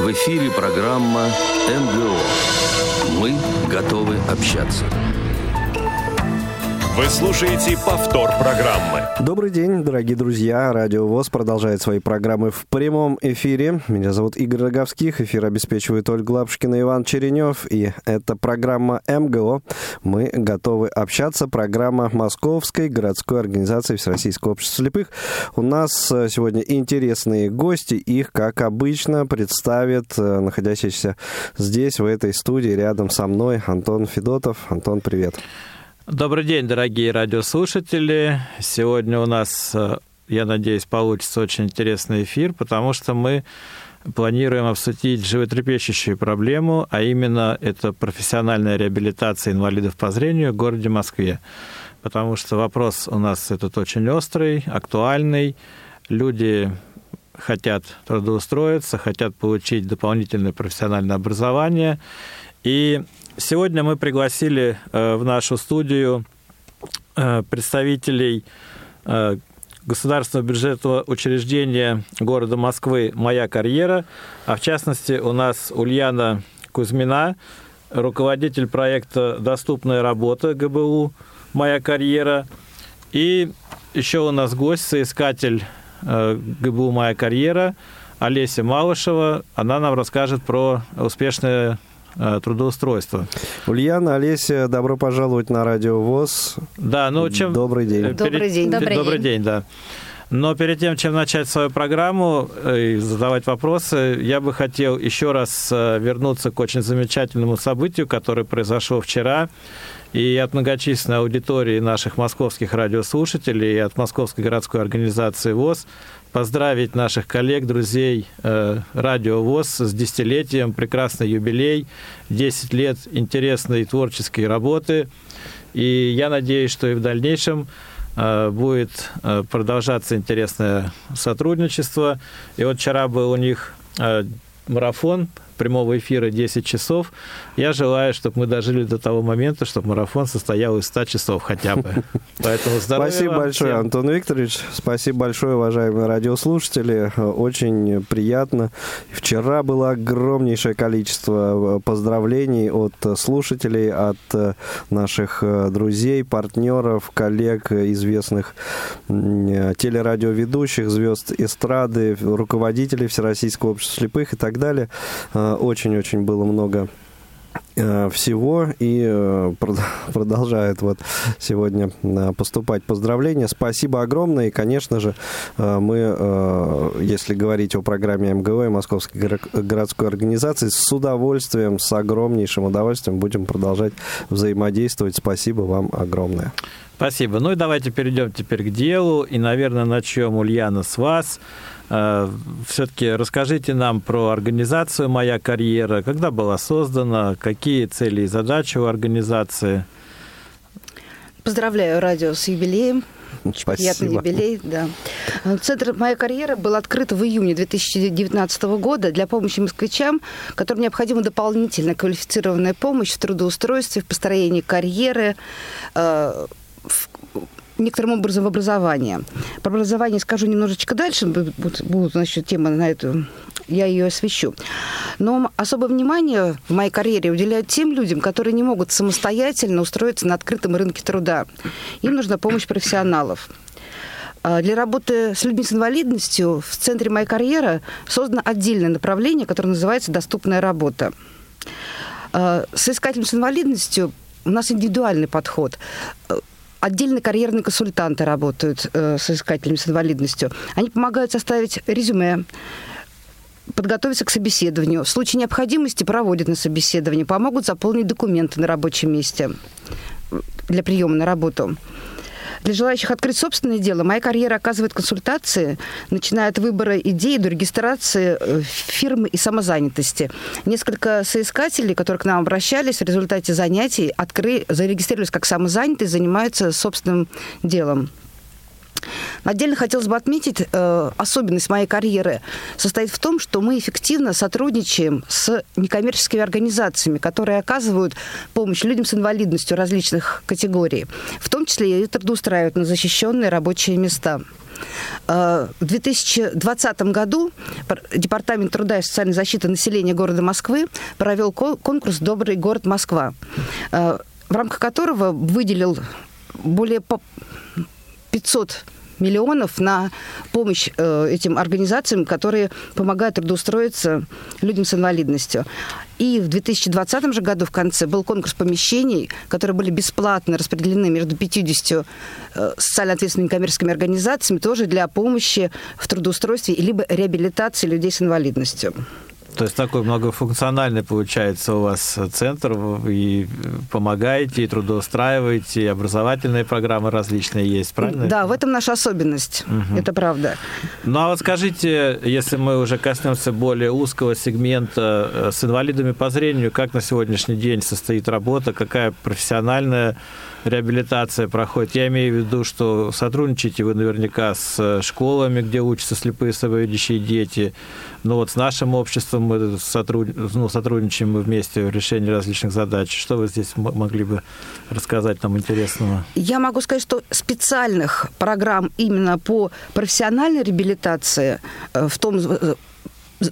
В эфире программа МГО. Мы готовы общаться. Вы слушаете повтор программы. Добрый день, дорогие друзья. Радио ВОЗ продолжает свои программы в прямом эфире. Меня зовут Игорь Роговских. Эфир обеспечивает Ольга Лапушкина Иван Черенев. И это программа МГО. Мы готовы общаться. Программа Московской городской организации Всероссийского общества слепых. У нас э, сегодня интересные гости. Их, как обычно, представит э, находящийся здесь, в этой студии, рядом со мной, Антон Федотов. Антон, привет. Привет. Добрый день, дорогие радиослушатели. Сегодня у нас, э, я надеюсь, получится очень интересный эфир, потому что мы планируем обсудить животрепещущую проблему, а именно это профессиональная реабилитация инвалидов по зрению в городе Москве. Потому что вопрос у нас этот очень острый, актуальный. Люди хотят трудоустроиться, хотят получить дополнительное профессиональное образование. И Сегодня мы пригласили э, в нашу студию э, представителей э, государственного бюджетного учреждения города Москвы «Моя карьера», а в частности у нас Ульяна Кузьмина, руководитель проекта «Доступная работа» ГБУ «Моя карьера», и еще у нас гость, соискатель ГБУ «Моя карьера» Олеся Малышева. Она нам расскажет про успешное трудоустройства. Ульяна, Олеся, добро пожаловать на Радио ВОЗ. Да, ну чем... Добрый день. Э, Добрый день. Добрый, Добрый день. день, да. Но перед тем, чем начать свою программу э, и задавать вопросы, я бы хотел еще раз вернуться к очень замечательному событию, которое произошло вчера. И от многочисленной аудитории наших московских радиослушателей и от Московской городской организации ВОЗ поздравить наших коллег, друзей э, Радио ВОЗ с десятилетием, прекрасный юбилей, 10 лет интересной творческой работы. И я надеюсь, что и в дальнейшем э, будет э, продолжаться интересное сотрудничество. И вот вчера был у них марафон прямого эфира 10 часов. Я желаю, чтобы мы дожили до того момента, чтобы марафон состоял из 100 часов хотя бы. Поэтому здоровья Спасибо большое, всем. Антон Викторович. Спасибо большое, уважаемые радиослушатели. Очень приятно. Вчера было огромнейшее количество э, поздравлений от слушателей, от э, наших э, друзей, партнеров, коллег, известных телерадиоведущих, звезд эстрады, руководителей Всероссийского общества слепых и так далее очень-очень было много э, всего и э, продолжает вот сегодня э, поступать поздравления. Спасибо огромное. И, конечно же, мы, если говорить о программе МГО и Московской городской организации, с удовольствием, с огромнейшим удовольствием будем продолжать взаимодействовать. Спасибо вам огромное. Спасибо. Ну и давайте перейдем теперь к делу. И, наверное, начнем, Ульяна, с вас. Э, Все-таки расскажите нам про организацию «Моя карьера», когда была создана, какие цели и задачи у организации. Поздравляю радио с юбилеем. Спасибо. Приятный юбилей, да. Центр «Моя карьера» был открыт в июне 2019 года для помощи москвичам, которым необходима дополнительная квалифицированная помощь в трудоустройстве, в построении карьеры, э, некоторым образом в образование. Про образование скажу немножечко дальше, будут, будут значит, темы на эту, я ее освещу. Но особое внимание в моей карьере уделяют тем людям, которые не могут самостоятельно устроиться на открытом рынке труда. Им нужна помощь профессионалов. А для работы с людьми с инвалидностью в центре «Моя карьера» создано отдельное направление, которое называется «Доступная работа». А с искателем с инвалидностью у нас индивидуальный подход. Отдельно карьерные консультанты работают э, с искателями с инвалидностью. Они помогают составить резюме, подготовиться к собеседованию. В случае необходимости проводят на собеседование, помогут заполнить документы на рабочем месте для приема на работу. Для желающих открыть собственное дело моя карьера оказывает консультации, начиная от выбора идей до регистрации э, фирмы и самозанятости. Несколько соискателей, которые к нам обращались в результате занятий, откры... зарегистрировались как самозанятые, занимаются собственным делом. Отдельно хотелось бы отметить, э, особенность моей карьеры состоит в том, что мы эффективно сотрудничаем с некоммерческими организациями, которые оказывают помощь людям с инвалидностью различных категорий, в том числе и трудоустраивают на защищенные рабочие места. Э, в 2020 году Департамент труда и социальной защиты населения города Москвы провел конкурс «Добрый город Москва», э, в рамках которого выделил более 500 миллионов на помощь э, этим организациям, которые помогают трудоустроиться людям с инвалидностью. И в 2020 же году в конце был конкурс помещений, которые были бесплатно распределены между 50 э, социально ответственными коммерческими организациями тоже для помощи в трудоустройстве либо реабилитации людей с инвалидностью. То есть такой многофункциональный получается у вас центр, и помогаете, и трудоустраиваете, и образовательные программы различные есть, правильно? Да, в этом наша особенность, угу. это правда. Ну а вот скажите, если мы уже коснемся более узкого сегмента э, с инвалидами по зрению, как на сегодняшний день состоит работа, какая профессиональная реабилитация проходит. Я имею в виду, что сотрудничаете вы наверняка с школами, где учатся слепые слабовидящие дети. Но вот с нашим обществом мы сотруд... ну, сотрудничаем мы вместе в решении различных задач. Что вы здесь могли бы рассказать нам интересного? Я могу сказать, что специальных программ именно по профессиональной реабилитации э, в том э,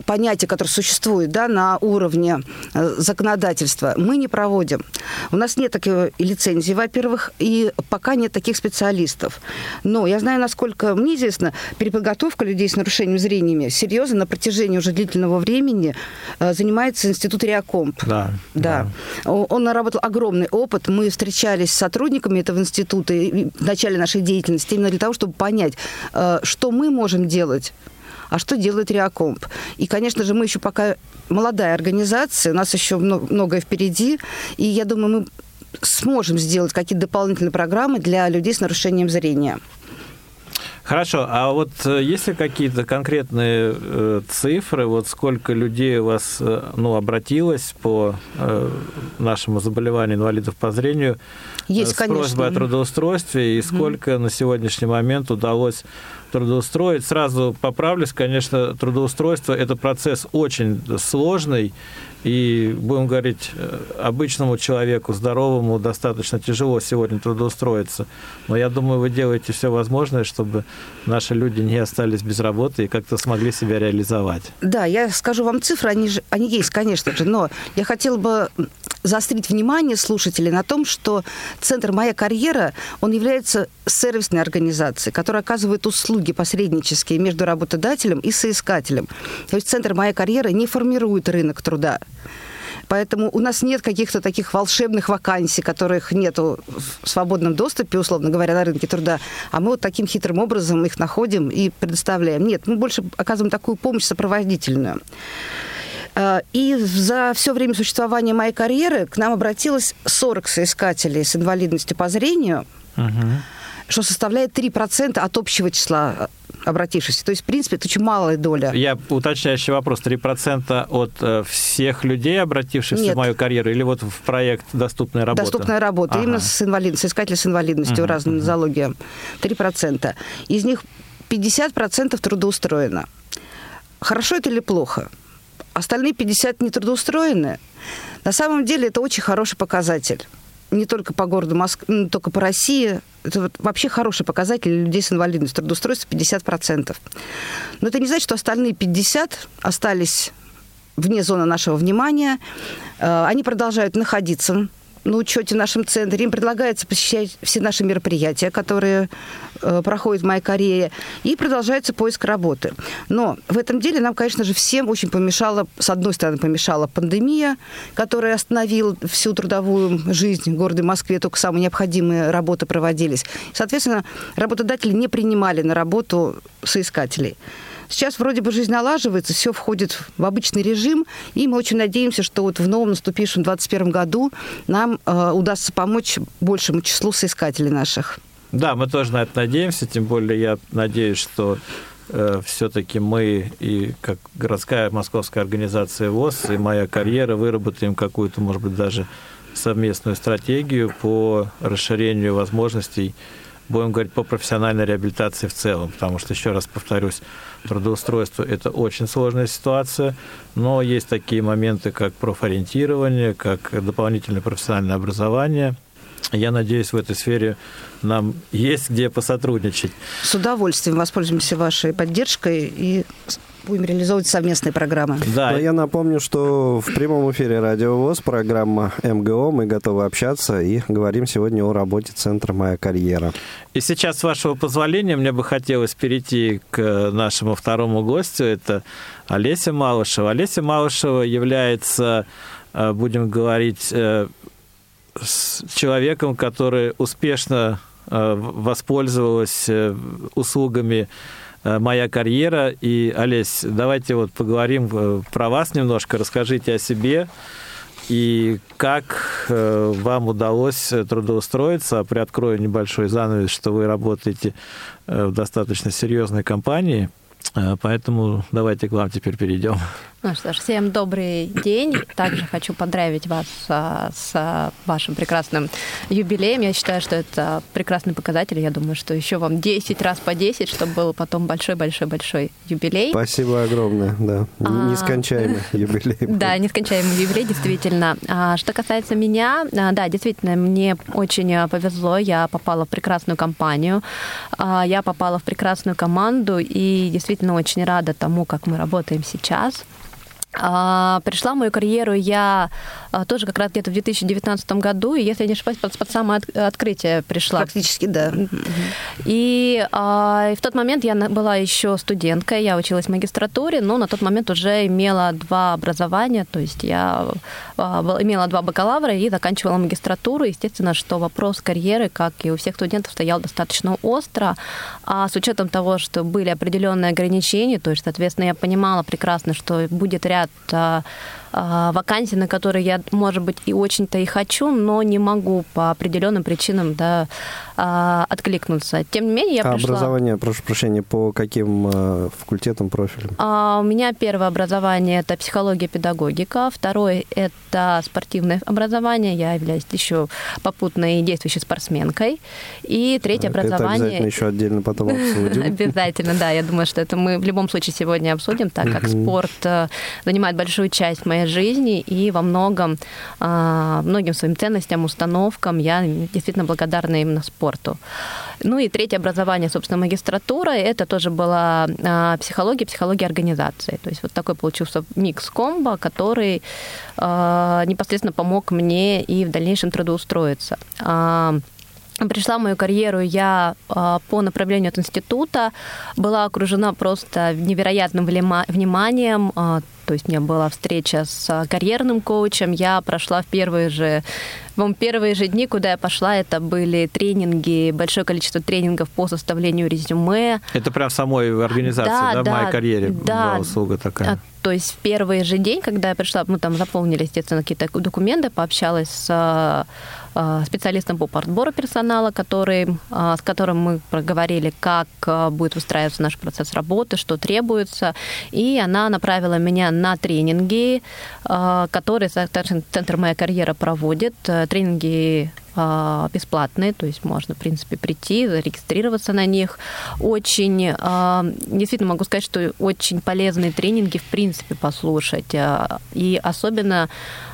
понятие, которое существует да, на уровне э, законодательства, мы не проводим. У нас нет такой лицензии, во-первых, и пока нет таких специалистов. Но я знаю, насколько мне известно, переподготовка людей с нарушением зрения серьезно на протяжении уже длительного времени э, занимается институт Реакомп. Да, да. да. Он наработал огромный опыт. Мы встречались с сотрудниками этого института в начале нашей деятельности именно для того, чтобы понять, э, что мы можем делать а что делает Реакомп. И, конечно же, мы еще пока молодая организация, у нас еще многое впереди, и я думаю, мы сможем сделать какие-то дополнительные программы для людей с нарушением зрения. Хорошо, а вот э, есть ли какие-то конкретные э, цифры, вот сколько людей у вас э, ну, обратилось по э, нашему заболеванию инвалидов по зрению есть, с конечно. просьбой о трудоустройстве, и сколько на сегодняшний момент удалось трудоустроить. Сразу поправлюсь, конечно, трудоустройство – это процесс очень сложный, и, будем говорить, э, обычному человеку, здоровому, достаточно тяжело сегодня трудоустроиться. Но я думаю, вы делаете все возможное, чтобы наши люди не остались без работы и как-то смогли себя реализовать. Да, я скажу вам цифры, они, же, они есть, конечно же, но я хотела бы заострить внимание слушателей на том, что Центр «Моя карьера», он является сервисной организацией, которая оказывает услуги посреднические между работодателем и соискателем. То есть Центр «Моя карьера» не формирует рынок труда. Поэтому у нас нет каких-то таких волшебных вакансий, которых нет в свободном доступе, условно говоря, на рынке труда. А мы вот таким хитрым образом их находим и предоставляем. Нет, мы больше оказываем такую помощь сопроводительную. А, и за все время существования моей карьеры к нам обратилось 40 соискателей с инвалидностью по зрению. Угу что составляет 3% от общего числа обратившихся. То есть, в принципе, это очень малая доля. Я уточняющий вопрос. 3% от э, всех людей, обратившихся Нет. в мою карьеру, или вот в проект «Доступная работа»? «Доступная работа». Ага. Именно с инвалидностью, искатели с инвалидностью, угу, разные угу. нозология. 3%. Из них 50% трудоустроено. Хорошо это или плохо? Остальные 50 не трудоустроены. На самом деле это очень хороший показатель не только по городу Москвы, не только по России. Это вот вообще хороший показатель людей с инвалидностью. Трудоустройство 50%. Но это не значит, что остальные 50 остались вне зоны нашего внимания. Э, они продолжают находиться на учете в нашем центре. Им предлагается посещать все наши мероприятия, которые э, проходят в моей Корее, и продолжается поиск работы. Но в этом деле нам, конечно же, всем очень помешала, с одной стороны, помешала пандемия, которая остановила всю трудовую жизнь в городе Москве, только самые необходимые работы проводились. Соответственно, работодатели не принимали на работу соискателей. Сейчас вроде бы жизнь налаживается, все входит в обычный режим, и мы очень надеемся, что вот в новом наступившем 2021 году нам э, удастся помочь большему числу соискателей наших. Да, мы тоже на это надеемся, тем более я надеюсь, что э, все-таки мы и как городская московская организация ВОЗ и моя карьера выработаем какую-то, может быть, даже совместную стратегию по расширению возможностей будем говорить по профессиональной реабилитации в целом, потому что, еще раз повторюсь, трудоустройство – это очень сложная ситуация, но есть такие моменты, как профориентирование, как дополнительное профессиональное образование – я надеюсь, в этой сфере нам есть где посотрудничать. С удовольствием воспользуемся вашей поддержкой и будем реализовывать совместные программы. Да. Но я напомню, что в прямом эфире Радио ВОЗ программа МГО. Мы готовы общаться и говорим сегодня о работе Центра «Моя карьера». И сейчас, с вашего позволения, мне бы хотелось перейти к нашему второму гостю. Это Олеся Малышева. Олеся Малышева является, э, будем говорить, э, с человеком, который успешно э, воспользовалась э, услугами э, моя карьера. И, Олесь, давайте вот поговорим про вас немножко, расскажите о себе и как вам удалось трудоустроиться. Приоткрою небольшой занавес, что вы работаете в достаточно серьезной компании, поэтому давайте к вам теперь перейдем. Ну что ж, всем добрый день. Также хочу поздравить вас а, с вашим прекрасным юбилеем. Я считаю, что это прекрасный показатель. Я думаю, что еще вам 10 раз по 10, чтобы был потом большой-большой-большой юбилей. Спасибо огромное, да. А... Нескончаемый юбилей. Да, нескончаемый юбилей, действительно. А что касается меня, а, да, действительно, мне очень повезло. Я попала в прекрасную компанию, я попала в прекрасную команду и действительно очень рада тому, как мы работаем сейчас. А, пришла в мою карьеру я а, тоже как раз где-то в 2019 году, и если не ошибаюсь, под, под самое открытие пришла. Практически, да. И, а, и в тот момент я была еще студенткой, я училась в магистратуре, но на тот момент уже имела два образования, то есть я имела два бакалавра и заканчивала магистратуру. Естественно, что вопрос карьеры, как и у всех студентов, стоял достаточно остро, а с учетом того, что были определенные ограничения, то есть, соответственно, я понимала прекрасно, что будет ряд ряд а, а, вакансий, на которые я, может быть, и очень-то и хочу, но не могу по определенным причинам да, а, откликнуться. Тем не менее, я а пришла... образование, прошу прощения, по каким факультетам, профилям? У меня первое образование – это психология, педагогика. Второе – это спортивное образование. Я являюсь еще попутной действующей спортсменкой. И третье это образование... Это обязательно еще отдельно потом обсудим. Обязательно, да. Я думаю, что это мы в любом случае сегодня обсудим, так как спорт э, занимает большую часть моей жизни, и во многом, а, многим своим ценностям, установкам я действительно благодарна именно спорту. Ну и третье образование, собственно, магистратура, это тоже была а, психология, психология организации. То есть вот такой получился микс-комбо, который а, непосредственно помог мне и в дальнейшем трудоустроиться. Пришла в мою карьеру я по направлению от института, была окружена просто невероятным вниманием, то есть у меня была встреча с а, карьерным коучем. Я прошла в первые же вам первые же дни, куда я пошла, это были тренинги, большое количество тренингов по составлению резюме. Это прям в самой организации, да, да, да в моей карьере да, была услуга такая? А, то есть в первый же день, когда я пришла, мы там заполнили, естественно, какие-то документы, пообщалась с а, специалистом по подбору персонала, который, с которым мы проговорили, как будет устраиваться наш процесс работы, что требуется. И она направила меня на тренинги, которые Центр «Моя карьера» проводит тренинги бесплатные, то есть можно, в принципе, прийти, зарегистрироваться на них. Очень, действительно могу сказать, что очень полезные тренинги, в принципе, послушать. И особенно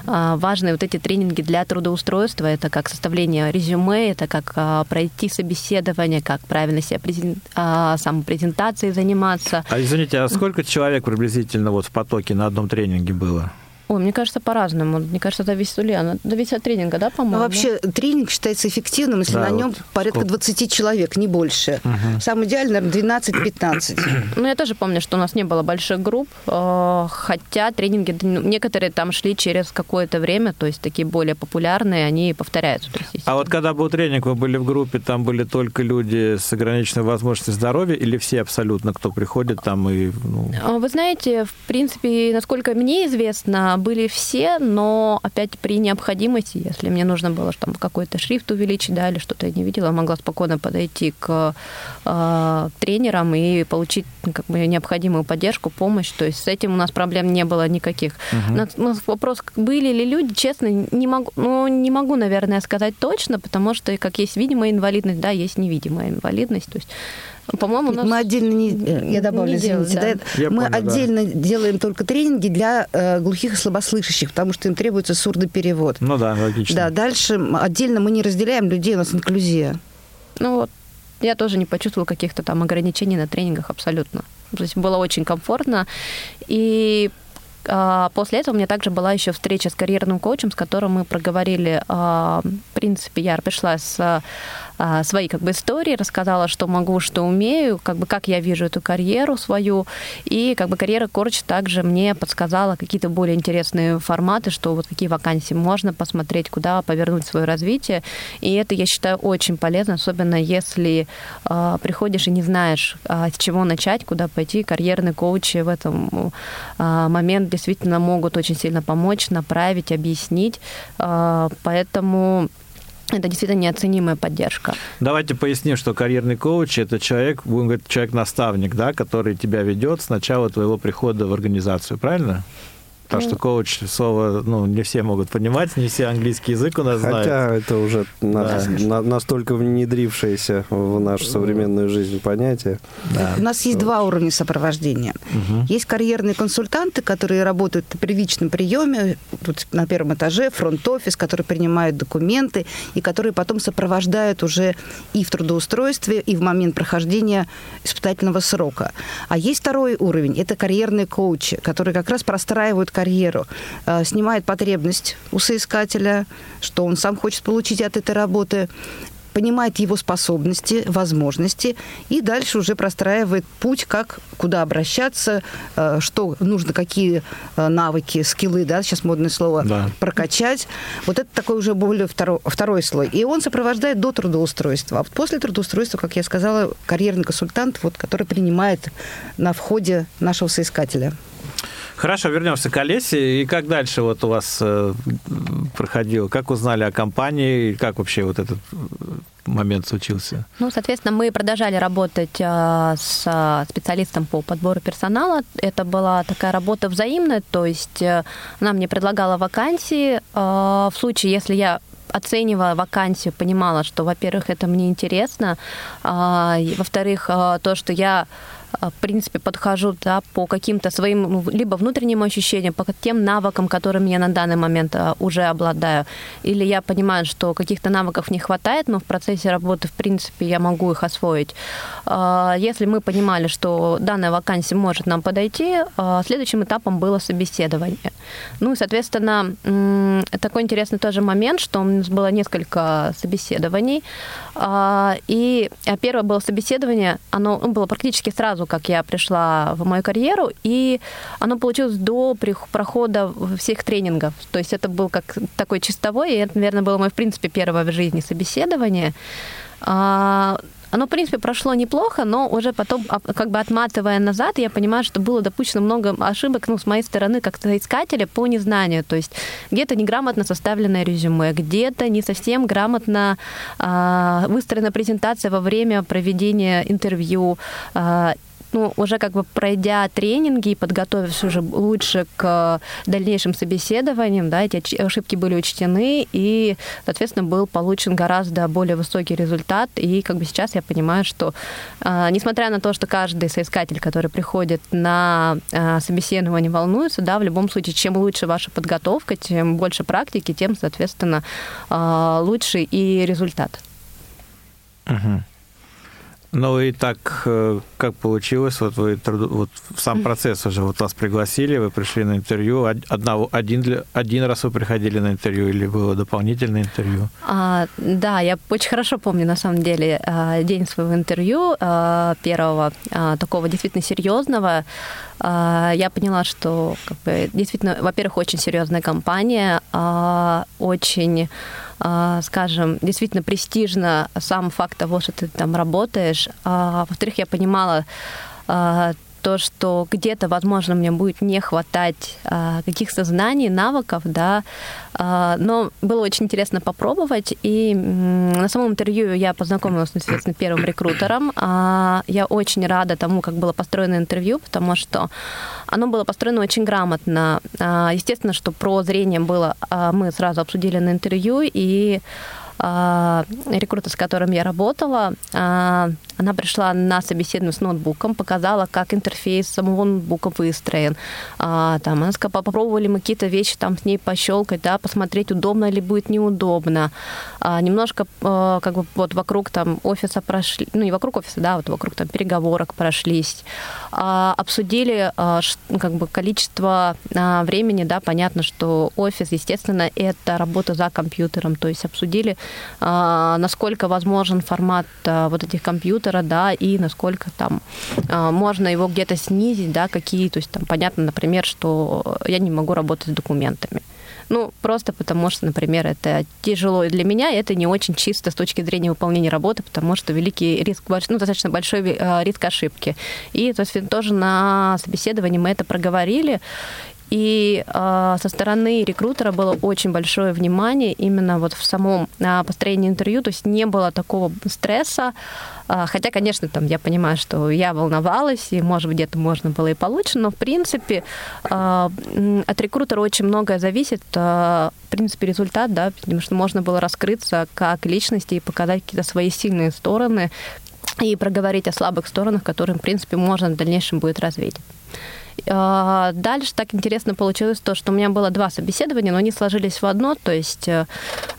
важны вот эти тренинги для трудоустройства. Это как составление резюме, это как пройти собеседование, как правильно себя презент... самопрезентацией заниматься. А извините, а сколько человек приблизительно вот в потоке на одном тренинге было? Ой, мне кажется, по-разному. Мне кажется, зависит, Ульяна, зависит от тренинга, да, по-моему? Ну, вообще, тренинг считается эффективным, если да, на нем вот порядка сколько? 20 человек, не больше. Угу. Самый идеальный, наверное, 12-15. Ну, я тоже помню, что у нас не было больших групп, э, хотя тренинги, ну, некоторые там шли через какое-то время, то есть такие более популярные, они повторяются. Есть, а вот когда был тренинг, вы были в группе, там были только люди с ограниченной возможностью здоровья или все абсолютно, кто приходит там и... Ну... А вы знаете, в принципе, насколько мне известно, были все, но опять при необходимости, если мне нужно было там какой-то шрифт увеличить, да, или что-то я не видела, я могла спокойно подойти к э, тренерам и получить ну, как бы необходимую поддержку, помощь. То есть с этим у нас проблем не было никаких. Угу. вопрос, были ли люди, честно, не могу, ну, не могу, наверное, сказать точно, потому что как есть видимая инвалидность, да, есть невидимая инвалидность. То есть по-моему, нас... мы отдельно не, я добавлю, не извините, делаем, да. Я мы помню, отдельно да. делаем только тренинги для э, глухих и слабослышащих, потому что им требуется сурдоперевод. Ну да, логично. Да, дальше отдельно мы не разделяем людей, у нас инклюзия. Ну вот, я тоже не почувствовала каких-то там ограничений на тренингах абсолютно. То есть было очень комфортно. И а, После этого у меня также была еще встреча с карьерным коучем, с которым мы проговорили, а, в принципе, я пришла с свои как бы истории, рассказала, что могу, что умею, как бы как я вижу эту карьеру свою, и как бы карьера коуч также мне подсказала какие-то более интересные форматы, что вот какие вакансии можно посмотреть, куда повернуть свое развитие, и это я считаю очень полезно, особенно если э, приходишь и не знаешь, э, с чего начать, куда пойти, карьерные коучи в этом э, момент действительно могут очень сильно помочь, направить, объяснить, э, поэтому это действительно неоценимая поддержка. Давайте поясним, что карьерный коуч – это человек, будем говорить, человек-наставник, да, который тебя ведет с начала твоего прихода в организацию, правильно? Потому что коуч слово, ну, не все могут понимать, не все английский язык у нас Хотя знают. Хотя это уже да. на, настолько внедрившееся в нашу современную жизнь понятие. Да. У нас есть два уровня сопровождения. Угу. Есть карьерные консультанты, которые работают на первичном приеме, тут на первом этаже, фронт-офис, которые принимают документы и которые потом сопровождают уже и в трудоустройстве, и в момент прохождения испытательного срока. А есть второй уровень, это карьерные коучи, которые как раз простраивают карьеру, э, снимает потребность у соискателя, что он сам хочет получить от этой работы, понимает его способности, возможности и дальше уже простраивает путь, как куда обращаться, э, что нужно, какие э, навыки, скиллы, да, сейчас модное слово, да. прокачать. Вот это такой уже более второй, второй слой. И он сопровождает до трудоустройства. А вот после трудоустройства, как я сказала, карьерный консультант, вот, который принимает на входе нашего соискателя. Хорошо, вернемся к Олесе. И как дальше вот у вас э, проходило? Как узнали о компании? Как вообще вот этот э, момент случился? Ну, соответственно, мы продолжали работать э, с специалистом по подбору персонала. Это была такая работа взаимная, то есть она мне предлагала вакансии. В случае, если я оценивая вакансию, понимала, что, во-первых, это мне интересно, а, во-вторых, то, что я в принципе, подхожу да, по каким-то своим ну, либо внутренним ощущениям, по тем навыкам, которыми я на данный момент а, уже обладаю. Или я понимаю, что каких-то навыков не хватает, но в процессе работы, в принципе, я могу их освоить. А, если мы понимали, что данная вакансия может нам подойти, следующим этапом было собеседование. Ну и, соответственно, такой интересный тоже момент, что у нас было несколько собеседований. И первое было собеседование, оно было практически сразу сразу, как я пришла в мою карьеру, и оно получилось до прохода всех тренингов. То есть это был как такой чистовой, и это, наверное, было мое, в принципе, первое в жизни собеседование. А, оно, в принципе, прошло неплохо, но уже потом, а, как бы отматывая назад, я понимаю, что было допущено много ошибок, ну, с моей стороны, как соискателя, по незнанию. То есть где-то неграмотно составленное резюме, где-то не совсем грамотно э, выстроена презентация во время проведения интервью. Э, ну, уже как бы пройдя тренинги и подготовившись уже лучше к дальнейшим собеседованиям, да, эти ошибки были учтены, и, соответственно, был получен гораздо более высокий результат. И как бы сейчас я понимаю, что, э, несмотря на то, что каждый соискатель, который приходит на э, собеседование, волнуется, да, в любом случае, чем лучше ваша подготовка, тем больше практики, тем, соответственно, э, лучше и результат. Угу. Ну и так, э, как получилось, вот вы вот сам процесс уже, вот вас пригласили, вы пришли на интервью, одного, один, для, один раз вы приходили на интервью или было дополнительное интервью? А, да, я очень хорошо помню, на самом деле, а, день своего интервью, а, первого, такого действительно серьезного. Я поняла, что как бы, действительно, во-первых, очень серьезная компания, очень а, скажем, действительно престижно сам факт того, что ты там работаешь. А, во-вторых, я понимала а, то, что где-то, возможно, мне будет не хватать а, каких-то знаний, навыков, да, а, но было очень интересно попробовать, и на самом интервью я познакомилась, соответственно, первым рекрутером. А, я очень рада тому, как было построено интервью, потому что оно было построено очень грамотно. А, естественно, что про зрение было, а, мы сразу обсудили на интервью, и рекрутер, с которым я работала, а, она пришла на собеседование с ноутбуком, показала, как интерфейс самого ноутбука выстроен. А, там, она сказала, попробовали мы какие-то вещи там с ней пощелкать, да, посмотреть, удобно ли будет, неудобно. Немножко как бы вот вокруг там офиса прошли, ну не вокруг офиса, да, вот вокруг там переговорок прошлись. Обсудили как бы количество времени, да, понятно, что офис, естественно, это работа за компьютером, то есть обсудили а, насколько возможен формат а, вот этих компьютера, да, и насколько там а, можно его где-то снизить, да, какие, то есть там понятно, например, что я не могу работать с документами. Ну, просто потому что, например, это тяжело и для меня, это не очень чисто с точки зрения выполнения работы, потому что великий риск, ну, достаточно большой риск ошибки. И, то есть, тоже на собеседовании мы это проговорили, и э, со стороны рекрутера было очень большое внимание именно вот в самом э, построении интервью, то есть не было такого стресса, э, хотя, конечно, там я понимаю, что я волновалась, и, может быть, где-то можно было и получше, но, в принципе, э, от рекрутера очень многое зависит, э, в принципе, результат, да, потому что можно было раскрыться как личности и показать какие-то свои сильные стороны, и проговорить о слабых сторонах, которые, в принципе, можно в дальнейшем будет развить. А, дальше так интересно получилось то, что у меня было два собеседования, но они сложились в одно, то есть э,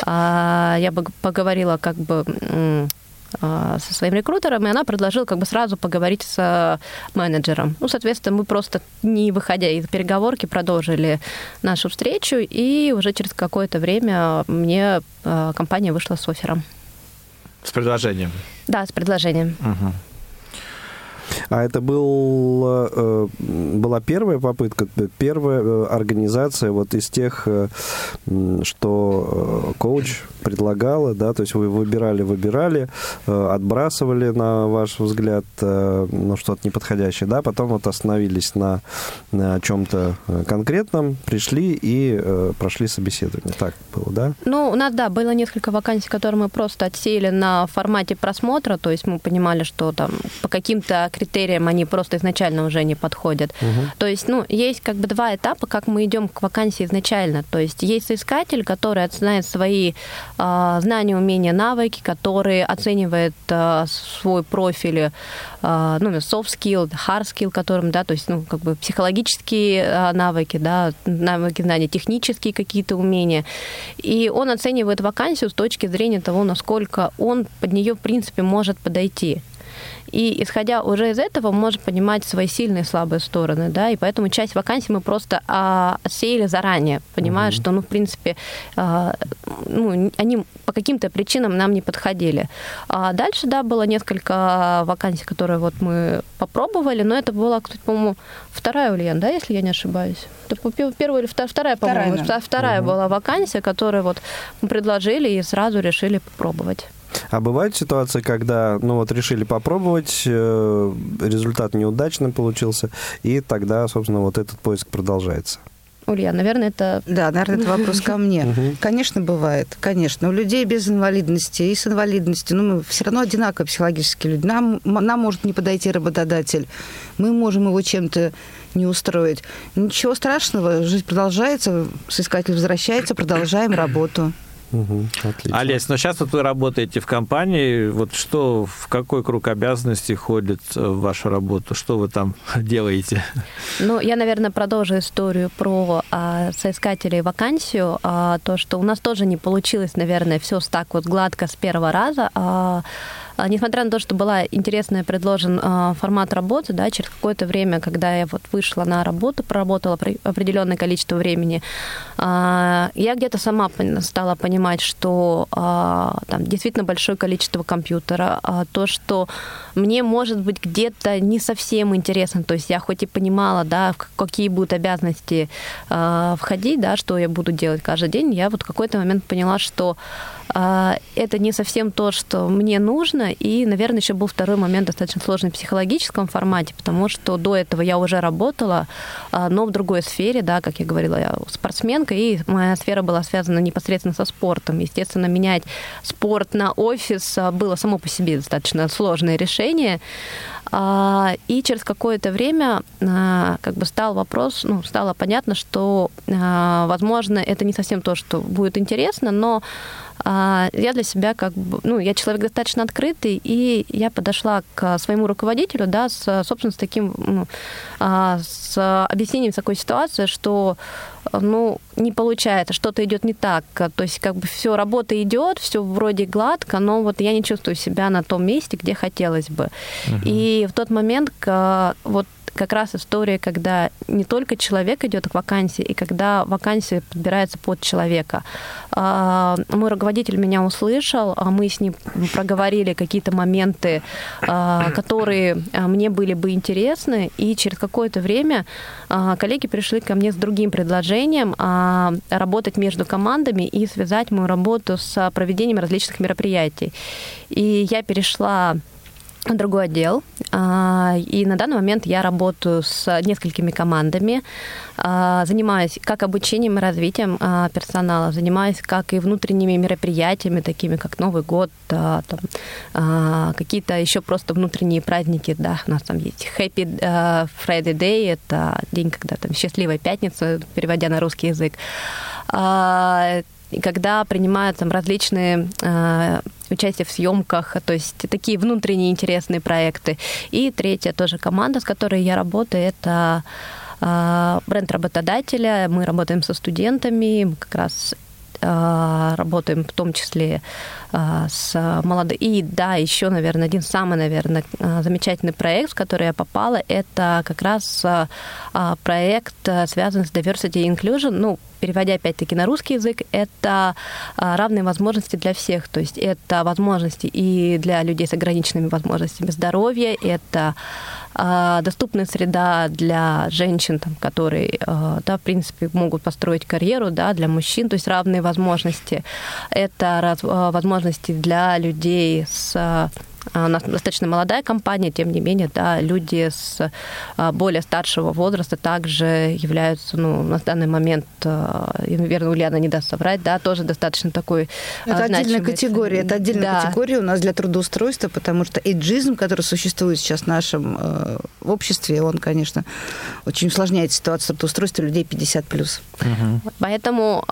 а, я бы поговорила как бы а, со своим рекрутером, и она предложила как бы сразу поговорить с менеджером. Ну, соответственно, мы просто, не выходя из переговорки, продолжили нашу встречу, и уже через какое-то время мне компания вышла с оффером. С предложением? Да, с предложением. Угу. А это был, э, была первая попытка, первая э, организация вот из тех, э, что коуч предлагала, да, то есть вы выбирали, выбирали, отбрасывали, на ваш взгляд, ну, что-то неподходящее, да, потом вот остановились на, на чем-то конкретном, пришли и прошли собеседование. Так было, да? Ну, у нас, да, было несколько вакансий, которые мы просто отсеяли на формате просмотра, то есть мы понимали, что там по каким-то критериям они просто изначально уже не подходят. Угу. То есть, ну, есть как бы два этапа, как мы идем к вакансии изначально. То есть есть соискатель, который оценивает свои э, знания, умения, навыки, который оценивает э, свой профиль, э, ну, soft skill, hard skill, которым, да, то есть, ну, как бы психологические э, навыки, да, навыки знания, технические какие-то умения. И он оценивает вакансию с точки зрения того, насколько он под нее, в принципе, может подойти. И исходя уже из этого, можно понимать свои сильные и слабые стороны, да, и поэтому часть вакансий мы просто а, отсеяли заранее, понимая, mm-hmm. что, ну, в принципе, а, ну, они по каким-то причинам нам не подходили. А дальше, да, было несколько вакансий, которые вот мы попробовали, но это была, по-моему, вторая Ульян, да, если я не ошибаюсь? Это первая или вторая, по-моему, вторая, вторая угу. была вакансия, которую вот мы предложили и сразу решили попробовать. А бывают ситуации, когда, ну вот, решили попробовать, э, результат неудачным получился, и тогда, собственно, вот этот поиск продолжается? Улья, наверное, это... Да, наверное, это вопрос ко мне. Конечно, бывает, конечно. У людей без инвалидности и с инвалидностью, ну, мы все равно одинаково психологические люди. Нам, нам может не подойти работодатель. Мы можем его чем-то не устроить. Ничего страшного, жизнь продолжается, соискатель возвращается, продолжаем работу. Угу, отлично. Олесь, но сейчас вот вы работаете в компании, вот что, в какой круг обязанностей ходит в вашу работу? Что вы там делаете? Ну, я, наверное, продолжу историю про а, соискателей вакансию. А, то, что у нас тоже не получилось, наверное, все так вот гладко с первого раза. А, несмотря на то, что была интересная предложен а, формат работы, да, через какое-то время, когда я вот вышла на работу, проработала определенное количество времени, а, я где-то сама стала понимать, что там действительно большое количество компьютера, то, что мне, может быть, где-то не совсем интересно, то есть я хоть и понимала, да, какие будут обязанности входить, да, что я буду делать каждый день, я вот в какой-то момент поняла, что это не совсем то, что мне нужно, сложно. И, наверное, еще был второй момент достаточно сложный в психологическом формате, потому что до этого я уже работала, а, но в другой сфере, да, как я говорила, я спортсменка, и моя сфера была связана непосредственно со спортом. Естественно, менять спорт на офис а, было само по себе достаточно сложное решение. А, и через какое-то время как бы стал вопрос, ну, стало понятно, что, возможно, это не совсем то, что будет интересно, но я для себя как бы, ну, я человек достаточно открытый, и я подошла к своему руководителю, да, с, собственно, с таким, ну, а, с объяснением такой ситуации, что, ну, не получается, что-то идет не так, то есть как бы все работа идет, все вроде гладко, но вот я не чувствую себя на том месте, где хотелось бы. Угу. И в тот момент вот как раз история, когда не только человек идет к вакансии, и когда вакансия подбирается под человека. А, мой руководитель меня услышал, а мы с ним проговорили какие-то моменты, а, которые мне были бы интересны, и через какое-то время коллеги пришли ко мне с другим предложением работать между командами и связать мою работу с проведением различных мероприятий. И я перешла другой отдел. А, и на данный момент я работаю с несколькими командами, а, занимаюсь как обучением и развитием а, персонала, занимаюсь как и внутренними мероприятиями, такими как Новый год, там, какие-то еще просто внутренние праздники, да, у нас там есть Happy Friday Day, это день, когда там счастливая пятница, переводя на русский язык и когда принимают там различные э, участие в съемках, то есть такие внутренние интересные проекты. И третья тоже команда, с которой я работаю, это э, бренд работодателя. Мы работаем со студентами, мы как раз э, работаем в том числе с молодыми. И да, еще, наверное, один самый, наверное, э, замечательный проект, в который я попала, это как раз проект, связанный с diversity и inclusion. Ну, переводя опять-таки на русский язык, это а, равные возможности для всех. То есть это возможности и для людей с ограниченными возможностями здоровья, это а, доступная среда для женщин, там, которые, а, да, в принципе, могут построить карьеру, да, для мужчин, то есть равные возможности. Это возможности для людей с а, у нас достаточно молодая компания, тем не менее, да, люди с а, более старшего возраста также являются, ну, на данный момент, а, наверное, Ульяна не даст соврать, да, тоже достаточно такой Это отдельная категория, это отдельная да. категория у нас для трудоустройства, потому что эйджизм, который существует сейчас в нашем э, обществе, он, конечно, очень усложняет ситуацию трудоустройства людей 50+. Угу. Поэтому,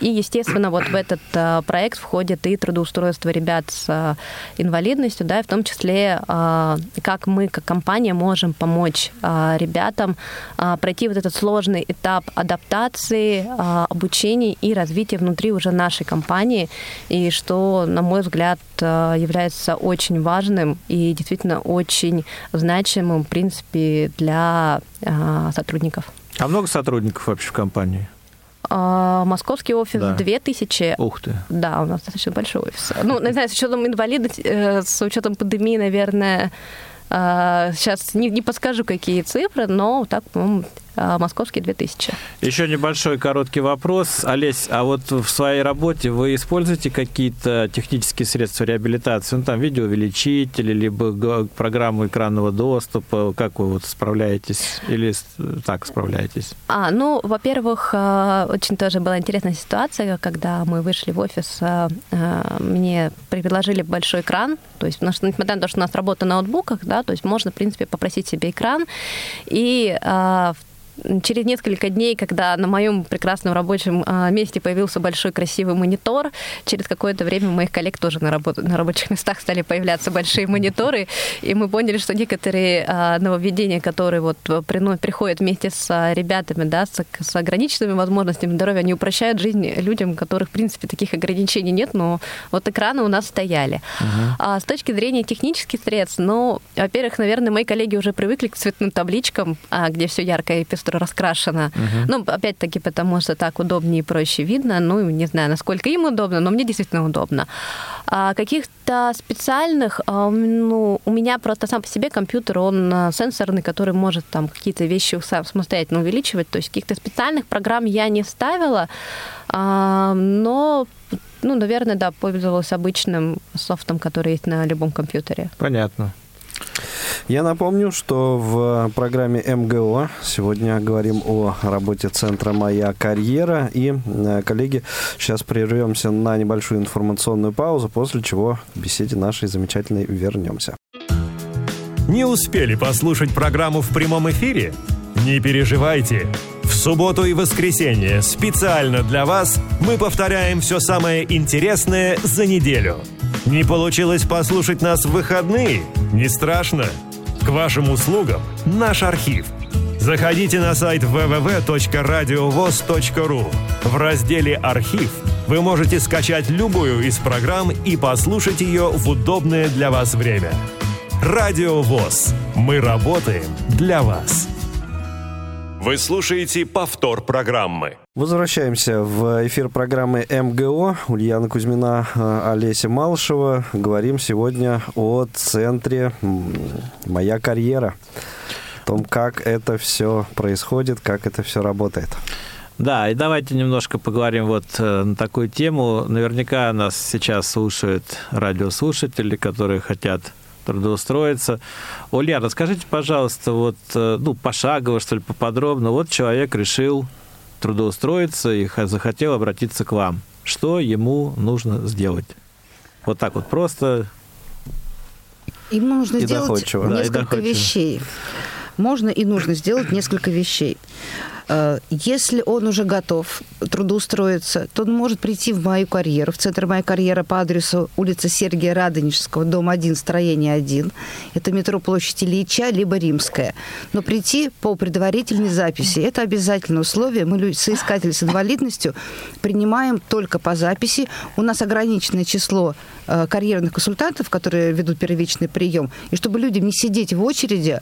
и, естественно, вот в этот проект входит и трудоустройство ребят с инвалидностью, полностью, да, в том числе, а, как мы, как компания, можем помочь а, ребятам а, пройти вот этот сложный этап адаптации, обучения и развития внутри уже нашей компании, и что, на мой взгляд, является очень важным и действительно очень значимым, в принципе, для сотрудников. А много сотрудников вообще в компании? А, московский офис да. 2000. Ух ты. Да, у нас достаточно большой офис. Ну, не знаю, с учетом инвалидности, э, с учетом пандемии, наверное, сейчас а, не, не подскажу, какие цифры, но так, по-моему, а, московский 2000. Еще небольшой короткий вопрос. Олесь, а вот в своей работе вы используете какие-то технические средства реабилитации? Ну, там, видеоувеличители, либо программу экранного доступа? Как вы вот справляетесь? Или так справляетесь? А, ну, во-первых, а, очень тоже была интересная ситуация, когда мы вышли в офис, а, мне предложили большой экран, то есть, потому что, несмотря на то, что у нас работа на ноутбуках, да, то есть можно, в принципе, попросить себе экран, и в через несколько дней, когда на моем прекрасном рабочем а, месте появился большой красивый монитор, через какое-то время у моих коллег тоже на, работу, на рабочих местах стали появляться большие мониторы, и мы поняли, что некоторые а, нововведения, которые вот приходят вместе с а, ребятами, да, с, с ограниченными возможностями здоровья, они упрощают жизнь людям, у которых, в принципе, таких ограничений нет, но вот экраны у нас стояли. Uh-huh. А с точки зрения технических средств, ну, во-первых, наверное, мои коллеги уже привыкли к цветным табличкам, где все ярко и пестро раскрашена. Угу. Ну, опять-таки, потому что так удобнее и проще видно. Ну, не знаю, насколько им удобно, но мне действительно удобно. А каких-то специальных, а, ну, у меня просто сам по себе компьютер, он а, сенсорный, который может там какие-то вещи сам самостоятельно увеличивать. То есть каких-то специальных программ я не ставила, а, но ну, наверное, да, пользовалась обычным софтом, который есть на любом компьютере. Понятно. Я напомню, что в программе МГО сегодня говорим о работе центра «Моя карьера». И, э, коллеги, сейчас прервемся на небольшую информационную паузу, после чего к беседе нашей замечательной вернемся. Не успели послушать программу в прямом эфире? Не переживайте. В субботу и воскресенье специально для вас мы повторяем все самое интересное за неделю. Не получилось послушать нас в выходные? Не страшно. К вашим услугам наш архив. Заходите на сайт www.radiovoz.ru. В разделе «Архив» вы можете скачать любую из программ и послушать ее в удобное для вас время. Радио ВОЗ. Мы работаем для вас. Вы слушаете повтор программы. Возвращаемся в эфир программы МГО. Ульяна Кузьмина, э, Олеся Малышева. Говорим сегодня о центре «Моя карьера». О том, как это все происходит, как это все работает. Да, и давайте немножко поговорим вот э, на такую тему. Наверняка нас сейчас слушают радиослушатели, которые хотят трудоустроиться. Оля, расскажите, пожалуйста, вот, э, ну, пошагово, что ли, поподробно. Вот человек решил трудоустроиться и захотел обратиться к вам. Что ему нужно сделать? Вот так вот просто. Ему нужно и сделать несколько да, вещей. Можно и нужно сделать несколько вещей. Э, если он уже готов трудоустроиться, то он может прийти в мою карьеру, в центр моей карьеры по адресу улица Сергия Радонежского, дом 1, строение 1. Это метро площадь Ильича, либо Римская. Но прийти по предварительной записи – это обязательное условие. Мы, соискатели с инвалидностью, принимаем только по записи. У нас ограниченное число э, карьерных консультантов, которые ведут первичный прием. И чтобы людям не сидеть в очереди,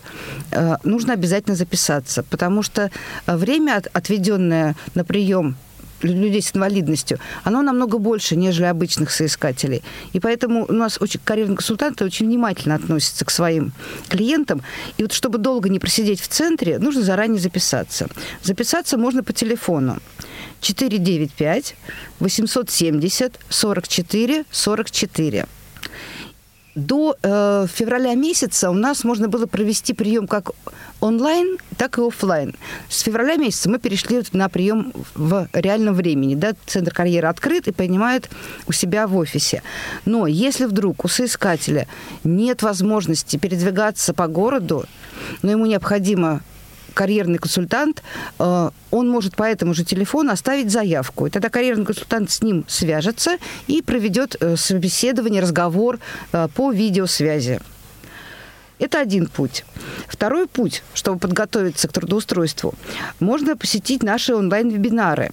э, нужно обязательно записаться, потому что время время, отведенное на прием людей с инвалидностью, оно намного больше, нежели обычных соискателей. И поэтому у нас очень, карьерные консультанты очень внимательно относятся к своим клиентам. И вот чтобы долго не просидеть в центре, нужно заранее записаться. Записаться можно по телефону 495 870 44 44 до э, февраля месяца у нас можно было провести прием как онлайн, так и офлайн. С февраля месяца мы перешли на прием в реальном времени. Да? Центр карьеры открыт и принимает у себя в офисе. Но если вдруг у соискателя нет возможности передвигаться по городу, но ему необходимо карьерный консультант, э, он может по этому же телефону оставить заявку. И тогда карьерный консультант с ним свяжется и проведет э, собеседование, разговор э, по видеосвязи. Это один путь. Второй путь, чтобы подготовиться к трудоустройству, можно посетить наши онлайн-вебинары.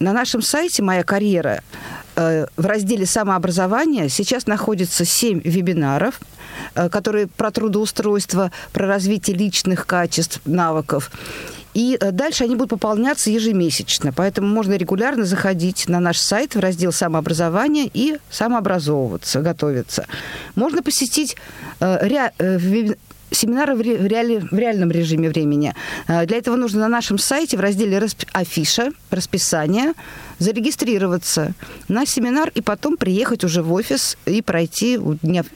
На нашем сайте «Моя карьера» в разделе «Самообразование» сейчас находится 7 вебинаров – Э, которые про трудоустройство, про развитие личных качеств, навыков. И э, дальше они будут пополняться ежемесячно. Поэтому можно регулярно заходить на наш сайт в раздел самообразования и самообразовываться, готовиться. Можно посетить э, ря, э, семинары в, реали, в реальном режиме времени. Э, для этого нужно на нашем сайте в разделе «Афиша», «Расписание» зарегистрироваться на семинар и потом приехать уже в офис и пройти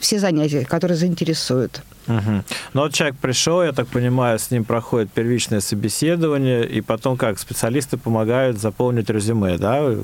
все занятия, которые заинтересуют. Угу. Ну вот человек пришел, я так понимаю, с ним проходит первичное собеседование, и потом как специалисты помогают заполнить резюме, да?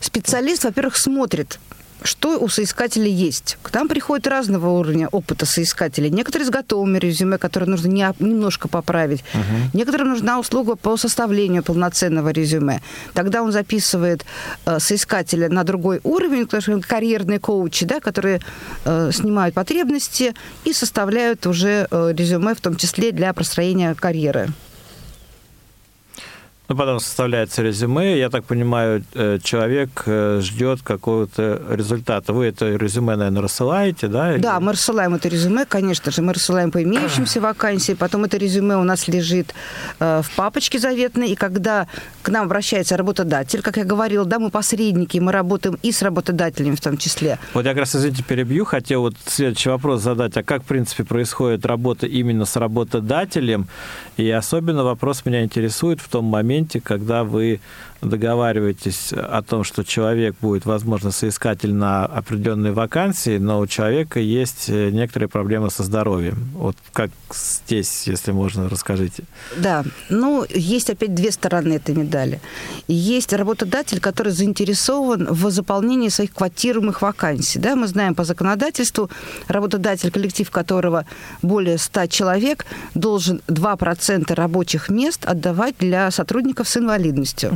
Специалист, во-первых, смотрит что у соискателей есть. К нам приходят разного уровня опыта соискателей. Некоторые с готовыми резюме, которые нужно не, немножко поправить. Uh-huh. Некоторым нужна услуга по составлению полноценного резюме. Тогда он записывает э, соискателя на другой уровень, карьерные коучи, да, которые э, снимают потребности и составляют уже э, резюме, в том числе для простроения карьеры. Ну, потом составляется резюме. Я так понимаю, э, человек э, ждет какого-то результата. Вы это резюме, наверное, рассылаете, да? Да, мы рассылаем это резюме, конечно же. Мы рассылаем по имеющимся вакансиям. Потом это резюме у нас лежит э, в папочке заветной. И когда к нам обращается работодатель, как я говорила, да, мы посредники, мы работаем и с работодателями в том числе. Вот я как раз, извините, перебью. Хотел вот следующий вопрос задать. А как, в принципе, происходит работа именно с работодателем? И особенно вопрос меня интересует в том моменте, моменте, когда вы договариваетесь о том, что человек будет, возможно, соискатель на определенные вакансии, но у человека есть э, некоторые проблемы со здоровьем. Вот как здесь, если можно, расскажите. Да, ну, есть опять две стороны этой медали. Есть работодатель, который заинтересован в заполнении своих квотируемых вакансий. Да, мы знаем по законодательству, работодатель, коллектив которого более 100 человек, должен 2% рабочих мест отдавать для сотрудников с инвалидностью.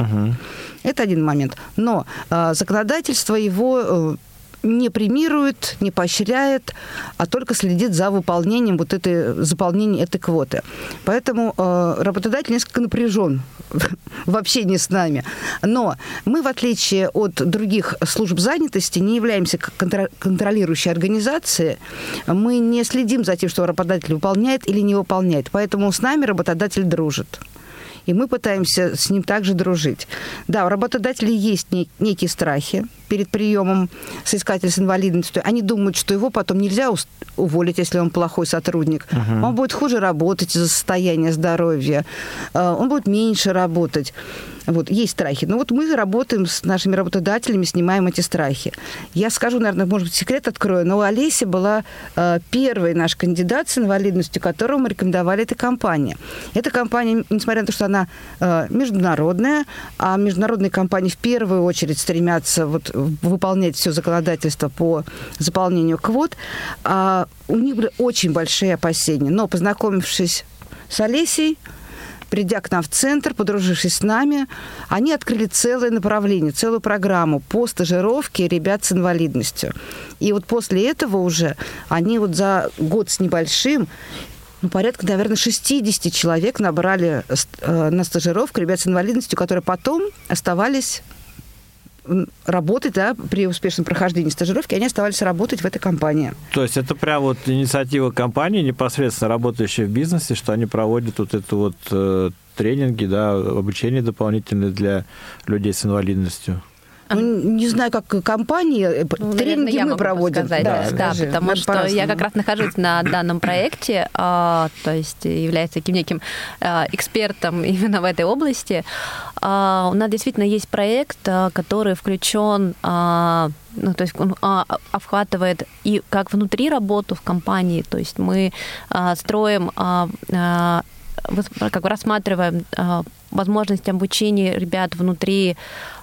Это один момент. Но э, законодательство его э, не премирует, не поощряет, а только следит за выполнением вот этой, заполнением этой квоты. Поэтому э, работодатель несколько напряжен в общении с нами. Но мы, в отличие от других служб занятости, не являемся контролирующей организацией. Мы не следим за тем, что работодатель выполняет или не выполняет. Поэтому с нами работодатель дружит и мы пытаемся с ним также дружить. Да, у работодателей есть некие страхи перед приемом соискателя с инвалидностью. Они думают, что его потом нельзя уволить, если он плохой сотрудник. Угу. Он будет хуже работать из-за состояния здоровья, э, он будет меньше работать. Вот, есть страхи. Но вот мы работаем с нашими работодателями, снимаем эти страхи. Я скажу, наверное, может быть, секрет открою, но у Олеси была э, первый наш кандидат с инвалидностью, которого мы рекомендовали этой компании. Эта компания, несмотря на то, что она э, международная, а международные компании в первую очередь стремятся вот, выполнять все законодательство по заполнению квот, э, у них были очень большие опасения. Но познакомившись с Олесей, придя к нам в центр, подружившись с нами, они открыли целое направление, целую программу по стажировке ребят с инвалидностью. И вот после этого уже они вот за год с небольшим ну, порядка, наверное, 60 человек набрали э, на стажировку ребят с инвалидностью, которые потом оставались работать, да, при успешном прохождении стажировки, они оставались работать в этой компании. То есть это прям вот инициатива компании, непосредственно работающая в бизнесе, что они проводят вот это вот э, тренинги, да, обучение дополнительное для людей с инвалидностью? Ну, не знаю, как компании, э, ну, тренинги наверное, мы проводим. Сказать, да, да, да потому что я как раз нахожусь на данном проекте, а, то есть являюсь таким неким а, экспертом именно в этой области. А, у нас действительно есть проект, а, который включен а, ну, то есть он а, обхватывает и как внутри работу в компании, то есть мы а, строим, а, а, как бы рассматриваем а, возможность обучения ребят внутри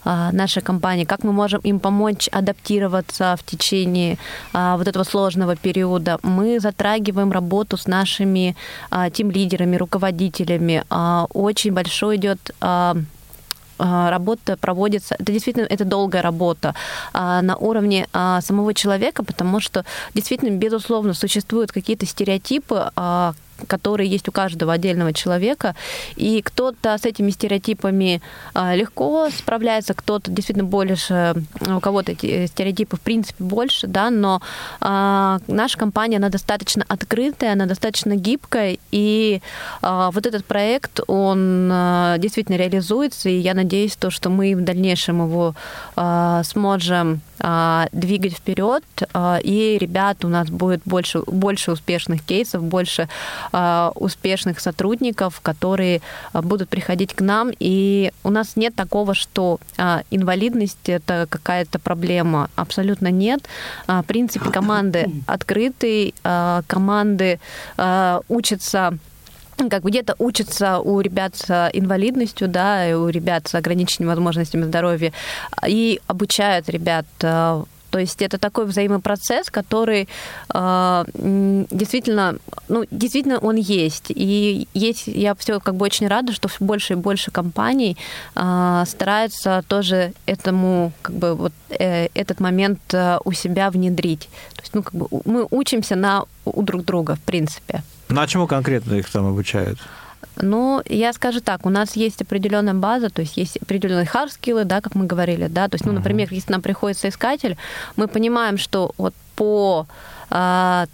а, нашей компании, как мы можем им помочь адаптироваться в течение а, вот этого сложного периода. Мы затрагиваем работу с нашими а, тим-лидерами, руководителями. Очень большой идет работа проводится, это действительно это долгая работа на уровне самого человека, потому что действительно, безусловно, существуют какие-то стереотипы, которые есть у каждого отдельного человека, и кто-то с этими стереотипами а, легко справляется, кто-то действительно больше, у кого-то эти стереотипы в принципе больше, да, но а, наша компания, она достаточно открытая, она достаточно гибкая, и а, вот этот проект, он а, действительно реализуется, и я надеюсь, то, что мы в дальнейшем его а, сможем а, двигать вперед, а, и ребят у нас будет больше, больше успешных кейсов, больше а, успешных сотрудников, которые будут приходить к нам. И у нас нет такого, что инвалидность это какая-то проблема. Абсолютно нет. В принципе, команды открытые, команды учатся как бы где-то учатся у ребят с инвалидностью, да, и у ребят с ограниченными возможностями здоровья, и обучают ребят э, то есть это такой взаимопроцесс, который э, действительно, ну, действительно он есть. И есть, я все как бы очень рада, что больше и больше компаний э, стараются тоже этому, как бы вот э, этот момент э, у себя внедрить. То есть, ну, как бы мы учимся на у друг друга, в принципе. Ну а чему конкретно их там обучают? Ну, я скажу так, у нас есть определенная база, то есть есть определенные hard да, как мы говорили, да, то есть, ну, например, если нам приходит соискатель, мы понимаем, что вот по а,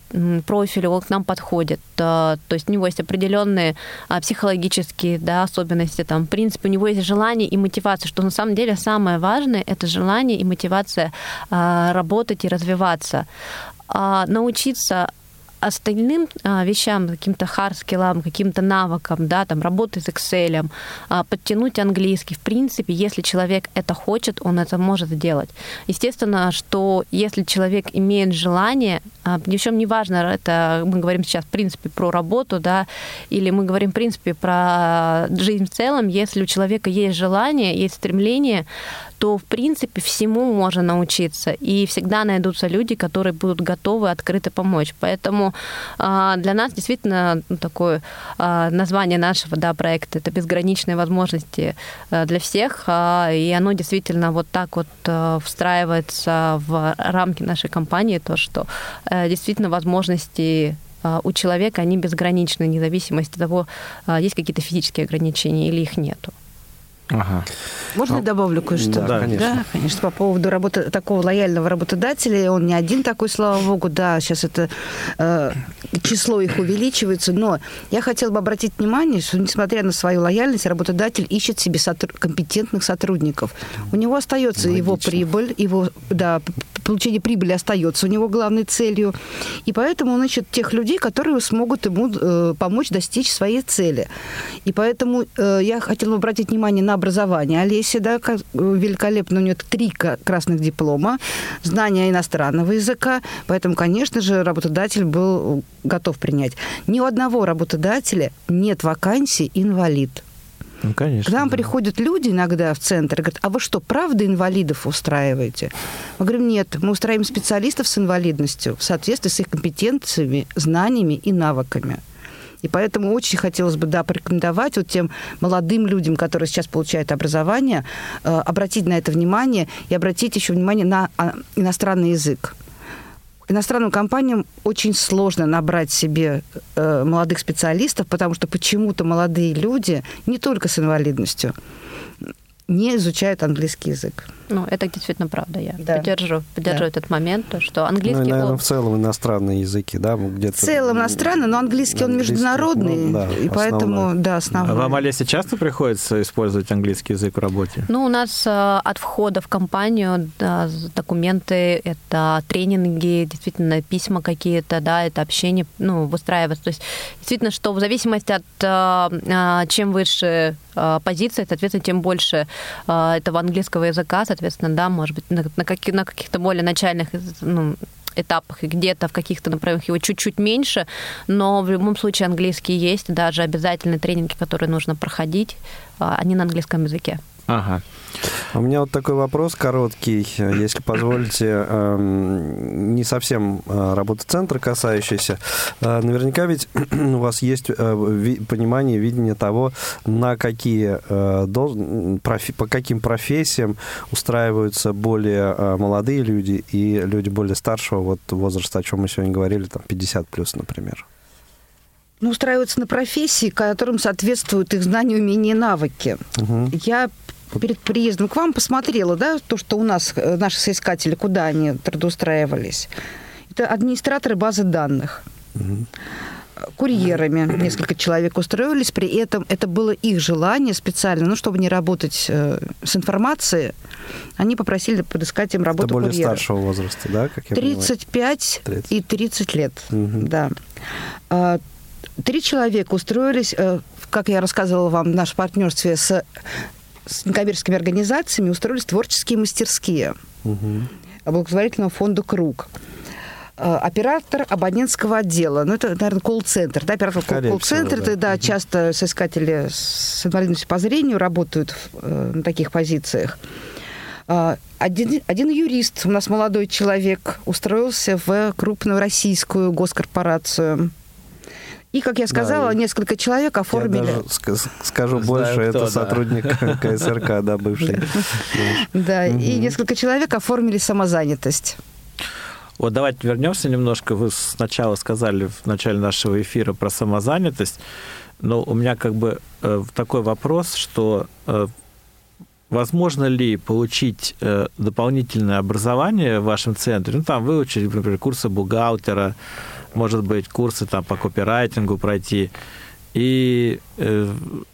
профилю он к нам подходит. А, то есть у него есть определенные а, психологические да, особенности. Там, в принципе, у него есть желание и мотивация, что на самом деле самое важное – это желание и мотивация работать и развиваться. Научиться остальным а, вещам, каким-то hard skill ам, каким-то навыкам, да, там, работы с Excel, а, подтянуть английский, в принципе, если человек это хочет, он это может сделать. Естественно, что если человек имеет желание, а, причем неважно, это мы говорим сейчас, в принципе, про работу, да, или мы говорим, в принципе, про жизнь в целом, если у человека есть желание, есть стремление, то, в принципе, всему можно научиться. И всегда найдутся люди, которые будут готовы открыто помочь. Поэтому а, для нас действительно ну, такое а, название нашего да, проекта — это безграничные возможности а, для всех. И оно действительно вот так вот встраивается в рамки нашей компании, то, что действительно возможности у человека, они безграничны, вне зависимости от того, есть какие-то физические ограничения или их нету. Ага. Можно а, я добавлю кое-что? Да, конечно. Да, конечно. По поводу работы такого лояльного работодателя, он не один такой, слава богу, да, сейчас это э, число их увеличивается, но я хотела бы обратить внимание, что несмотря на свою лояльность, работодатель ищет себе сотруд... компетентных сотрудников. У него остается Логично. его прибыль, его да, получение прибыли остается у него главной целью, и поэтому он ищет тех людей, которые смогут ему э, помочь достичь своей цели. И поэтому э, я хотела обратить внимание на образование Олеси, да, великолепно, у нее три красных диплома, знания иностранного языка, поэтому, конечно же, работодатель был готов принять. Ни у одного работодателя нет вакансий инвалид. Ну, конечно. К нам да. приходят люди иногда в центр и говорят, а вы что, правда инвалидов устраиваете? Мы говорим, нет, мы устраиваем специалистов с инвалидностью в соответствии с их компетенциями, знаниями и навыками. И поэтому очень хотелось бы, да, порекомендовать вот тем молодым людям, которые сейчас получают образование, э, обратить на это внимание и обратить еще внимание на а, иностранный язык. Иностранным компаниям очень сложно набрать себе э, молодых специалистов, потому что почему-то молодые люди, не только с инвалидностью, не изучают английский язык. Ну, это действительно правда. Я да. поддерживаю, поддерживаю да. этот момент, то, что английский... Ну, и, наверное, в целом иностранные языки, да? Где-то... В целом иностранный, но английский, английский он международный, ну, да, и поэтому, да, основной. А вам, Олеся, часто приходится использовать английский язык в работе? Ну, у нас э, от входа в компанию да, документы, это тренинги, действительно, письма какие-то, да, это общение, ну, выстраивается. То есть, действительно, что в зависимости от э, э, чем выше позиция, соответственно, тем больше этого английского языка, соответственно, да, может быть, на, на, каких, на каких-то более начальных ну, этапах и где-то в каких-то направлениях его чуть-чуть меньше, но в любом случае английский есть, даже обязательные тренинги, которые нужно проходить, а, они на английском языке. Ага. У меня вот такой вопрос короткий, если позволите, эм, не совсем э, работы центра касающийся. Э, наверняка ведь у вас есть э, понимание, видение того, на какие, по каким профессиям устраиваются более молодые люди и люди более старшего вот возраста, о чем мы сегодня говорили, там 50 плюс, например ну, устраиваются на профессии, которым соответствуют их знания, умения и навыки. Угу. Я перед приездом к вам посмотрела, да, то, что у нас, э, наши соискатели, куда они трудоустраивались. Это администраторы базы данных. Угу. Курьерами несколько человек устроились, при этом это было их желание специально, ну, чтобы не работать э, с информацией, они попросили подыскать им работу это более курьера. старшего возраста, да? Как я 35 понимаю? 30. и 30 лет, угу. да. А, три человека устроились, э, как я рассказывала вам, в нашем партнерстве с с некоммерческими организациями устроились творческие мастерские угу. благотворительного фонда «Круг» э, оператор абонентского отдела. Ну, это, наверное, колл-центр. Да, оператор колл-центр. Да. да, часто соискатели с инвалидностью по зрению работают в, э, на таких позициях. Э, один, один юрист, у нас молодой человек, устроился в крупную российскую госкорпорацию – и, как я сказала, да, несколько человек оформили... Я даже скажу Знаю, больше, кто, это да. сотрудник КСРК, да, бывший. Да, и несколько человек оформили самозанятость. Вот давайте вернемся немножко. Вы сначала сказали в начале нашего эфира про самозанятость. Но у меня как бы э, такой вопрос, что э, возможно ли получить э, дополнительное образование в вашем центре? Ну, там выучить, например, курсы бухгалтера, может быть, курсы там по копирайтингу пройти. И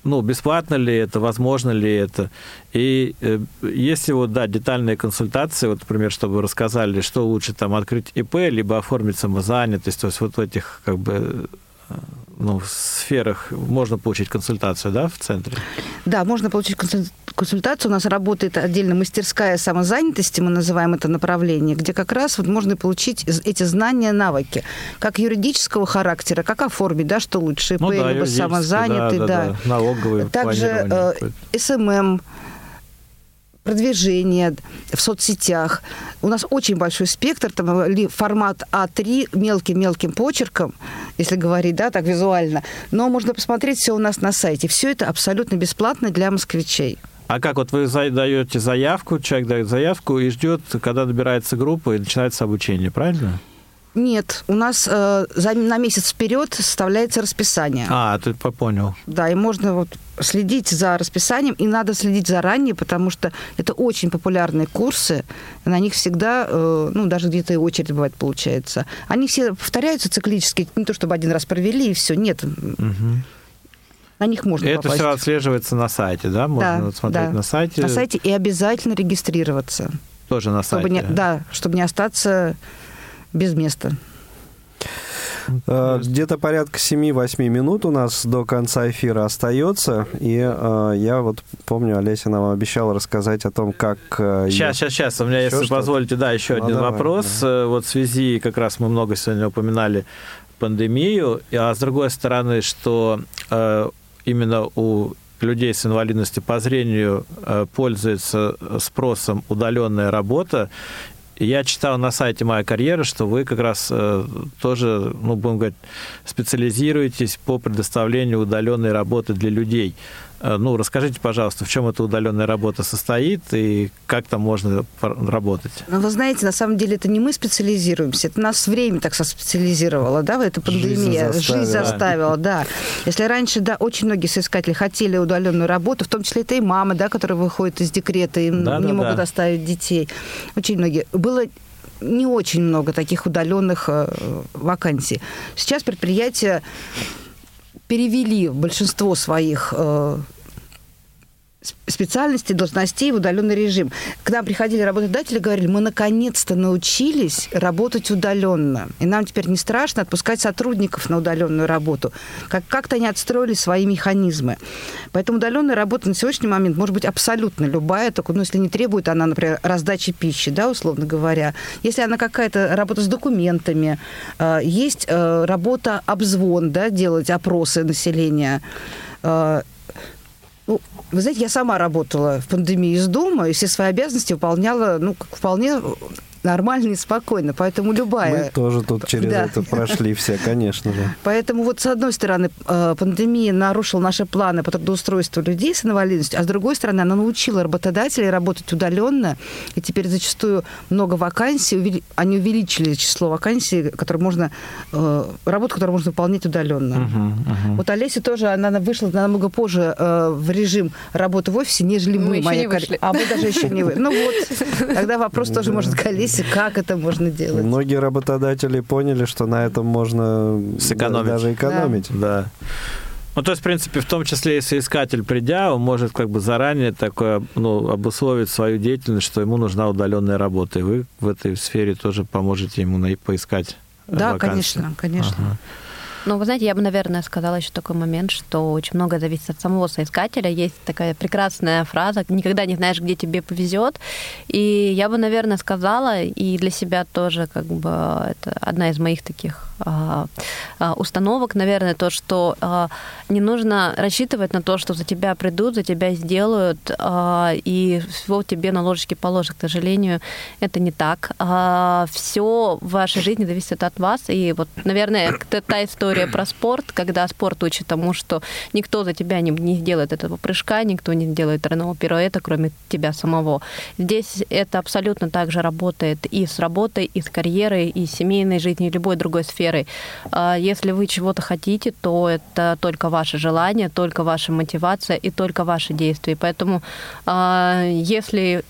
ну, бесплатно ли это, возможно ли это? И если вот, да, детальные консультации, вот, например, чтобы рассказали, что лучше там открыть ИП, либо оформить самозанятость, то есть вот в этих как бы ну, в сферах можно получить консультацию, да, в центре? Да, можно получить консультацию. У нас работает отдельно мастерская самозанятости, мы называем это направление, где как раз вот можно получить эти знания, навыки, как юридического характера, как оформить, да, что лучше, ИП, ну, да, либо самозанятый, да. да, да. да. Налоговый Также э, SMM, продвижение в соцсетях. У нас очень большой спектр, там формат А3 мелким-мелким почерком, если говорить, да, так визуально. Но можно посмотреть все у нас на сайте. Все это абсолютно бесплатно для москвичей. А как вот вы даете заявку, человек дает заявку и ждет, когда набирается группа и начинается обучение, правильно? Нет, у нас э, за, на месяц вперед составляется расписание. А, ты понял. Да, и можно вот следить за расписанием, и надо следить заранее, потому что это очень популярные курсы, на них всегда, э, ну, даже где-то и очередь бывает получается. Они все повторяются циклически, не то чтобы один раз провели, и все, нет. Угу. На них можно Это попасть. все отслеживается на сайте, да? Можно да, вот смотреть да. на сайте. На сайте и обязательно регистрироваться. Тоже на чтобы сайте? Не, да, чтобы не остаться без места. Э, где-то порядка 7-8 минут у нас до конца эфира остается. И э, я вот помню, Олеся нам обещала рассказать о том, как... Э, сейчас, сейчас, сейчас. У меня, если позволите, да, еще ну, один давай, вопрос. Да. Э, вот в связи, как раз мы много сегодня упоминали пандемию, а с другой стороны, что э, именно у людей с инвалидностью по зрению э, пользуется спросом удаленная работа, я читал на сайте «Моя карьера», что вы как раз э, тоже, ну, будем говорить, специализируетесь по предоставлению удаленной работы для людей. Э, ну, расскажите, пожалуйста, в чем эта удаленная работа состоит и как там можно работать? Ну, вы знаете, на самом деле это не мы специализируемся, это нас время так специализировало, да, в этой пандемии. Жизнь заставила. Жизнь заставила, да. Если раньше, да, очень многие соискатели хотели удаленную работу, в том числе это и мамы, да, которые выходят из декрета и да, не да, могут да. оставить детей. Очень многие. Было не очень много таких удаленных э, вакансий. Сейчас предприятия перевели большинство своих э, специальностей, должностей в удаленный режим. К нам приходили работодатели, говорили, мы наконец-то научились работать удаленно. И нам теперь не страшно отпускать сотрудников на удаленную работу. Как- как-то они отстроили свои механизмы. Поэтому удаленная работа на сегодняшний момент может быть абсолютно любая, только ну, если не требует она, например, раздачи пищи, да, условно говоря. Если она какая-то работа с документами, э, есть э, работа обзвон, да, делать опросы населения, э, ну, вы знаете, я сама работала в пандемии из дома, и все свои обязанности выполняла, ну, как вполне нормально и спокойно. Поэтому любая... Мы тоже тут через да. это прошли все, конечно же. Поэтому вот с одной стороны э, пандемия нарушила наши планы по трудоустройству людей с инвалидностью, а с другой стороны она научила работодателей работать удаленно, и теперь зачастую много вакансий, они увеличили число вакансий, которые можно, э, работу, которую можно выполнять удаленно. Uh-huh, uh-huh. Вот Олеся тоже, она вышла намного позже э, в режим работы в офисе, нежели мы. мы моя коллега. А мы даже еще не вы. Ну вот, тогда вопрос тоже может к Олесе вопросе, как это можно делать. Многие работодатели поняли, что на этом можно Сэкономить. даже экономить. Да. да. Ну, то есть, в принципе, в том числе, если искатель, придя, он может как бы заранее такое, ну, обусловить свою деятельность, что ему нужна удаленная работа. И вы в этой сфере тоже поможете ему поискать Да, вакансии. конечно, конечно. Ага. Ну, вы знаете, я бы, наверное, сказала еще такой момент, что очень много зависит от самого соискателя. Есть такая прекрасная фраза «никогда не знаешь, где тебе повезет». И я бы, наверное, сказала, и для себя тоже как бы это одна из моих таких установок, наверное, то, что а, не нужно рассчитывать на то, что за тебя придут, за тебя сделают, и всего тебе на ложечке положат. К сожалению, это не так. Все в вашей жизни зависит от вас. И вот, наверное, та история про спорт, когда спорт учит тому, что никто за тебя не, не сделает этого прыжка, никто не сделает тройного пируэта, кроме тебя самого. Здесь это абсолютно так же работает и с работой, и с карьерой, и с семейной жизнью, и любой другой сферой сферой. А если вы чего-то хотите, то это только ваше желание, только ваша мотивация и только ваши действия. Поэтому а, если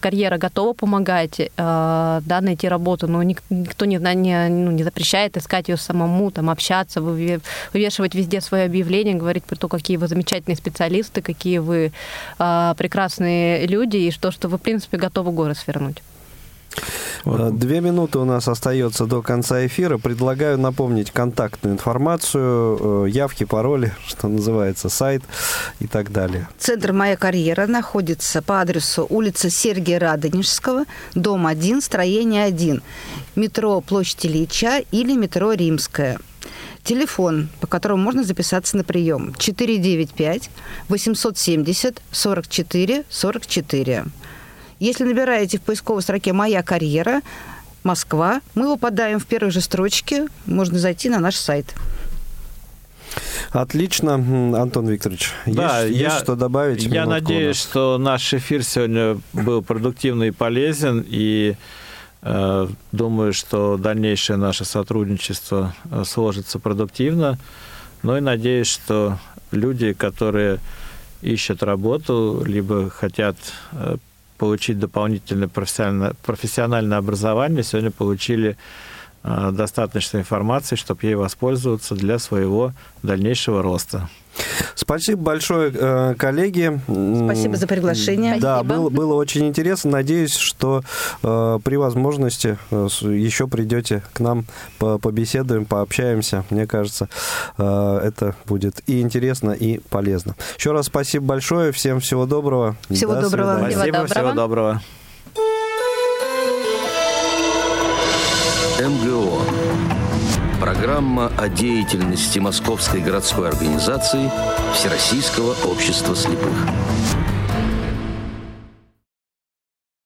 карьера готова помогать, а, да, найти работу, но никто не, не, ну, не запрещает искать ее самому, там, общаться вывешивать везде свое объявление, говорить про то, какие вы замечательные специалисты, какие вы прекрасные люди, и то, что вы, в принципе, готовы горы свернуть. Вот. Две минуты у нас остается до конца эфира. Предлагаю напомнить контактную информацию, э, явки, пароли, что называется, сайт и так далее. Центр «Моя карьера» находится по адресу улица Сергия Радонежского, дом 1, строение 1, метро Площадь Ильича или метро Римская. Телефон, по которому можно записаться на прием 495 870 44 44. Если набираете в поисковой строке «Моя карьера», Москва, мы выпадаем в первой же строчке, можно зайти на наш сайт. Отлично, Антон Викторович. Да, есть, я, есть что добавить? Я надеюсь, что наш эфир сегодня был продуктивный и полезен, и э, думаю, что дальнейшее наше сотрудничество э, сложится продуктивно. Ну и надеюсь, что люди, которые ищут работу, либо хотят э, получить дополнительное профессиональное, профессиональное образование, сегодня получили достаточно информации, чтобы ей воспользоваться для своего дальнейшего роста. Спасибо большое, э, коллеги. Спасибо за приглашение. Да, было, было очень интересно. Надеюсь, что э, при возможности э, еще придете к нам, побеседуем, пообщаемся. Мне кажется, э, это будет и интересно, и полезно. Еще раз спасибо большое. Всем всего доброго. Всего До доброго. Свидания. Спасибо, всего доброго. Всего доброго. МГО Программа о деятельности Московской городской организации Всероссийского общества слепых.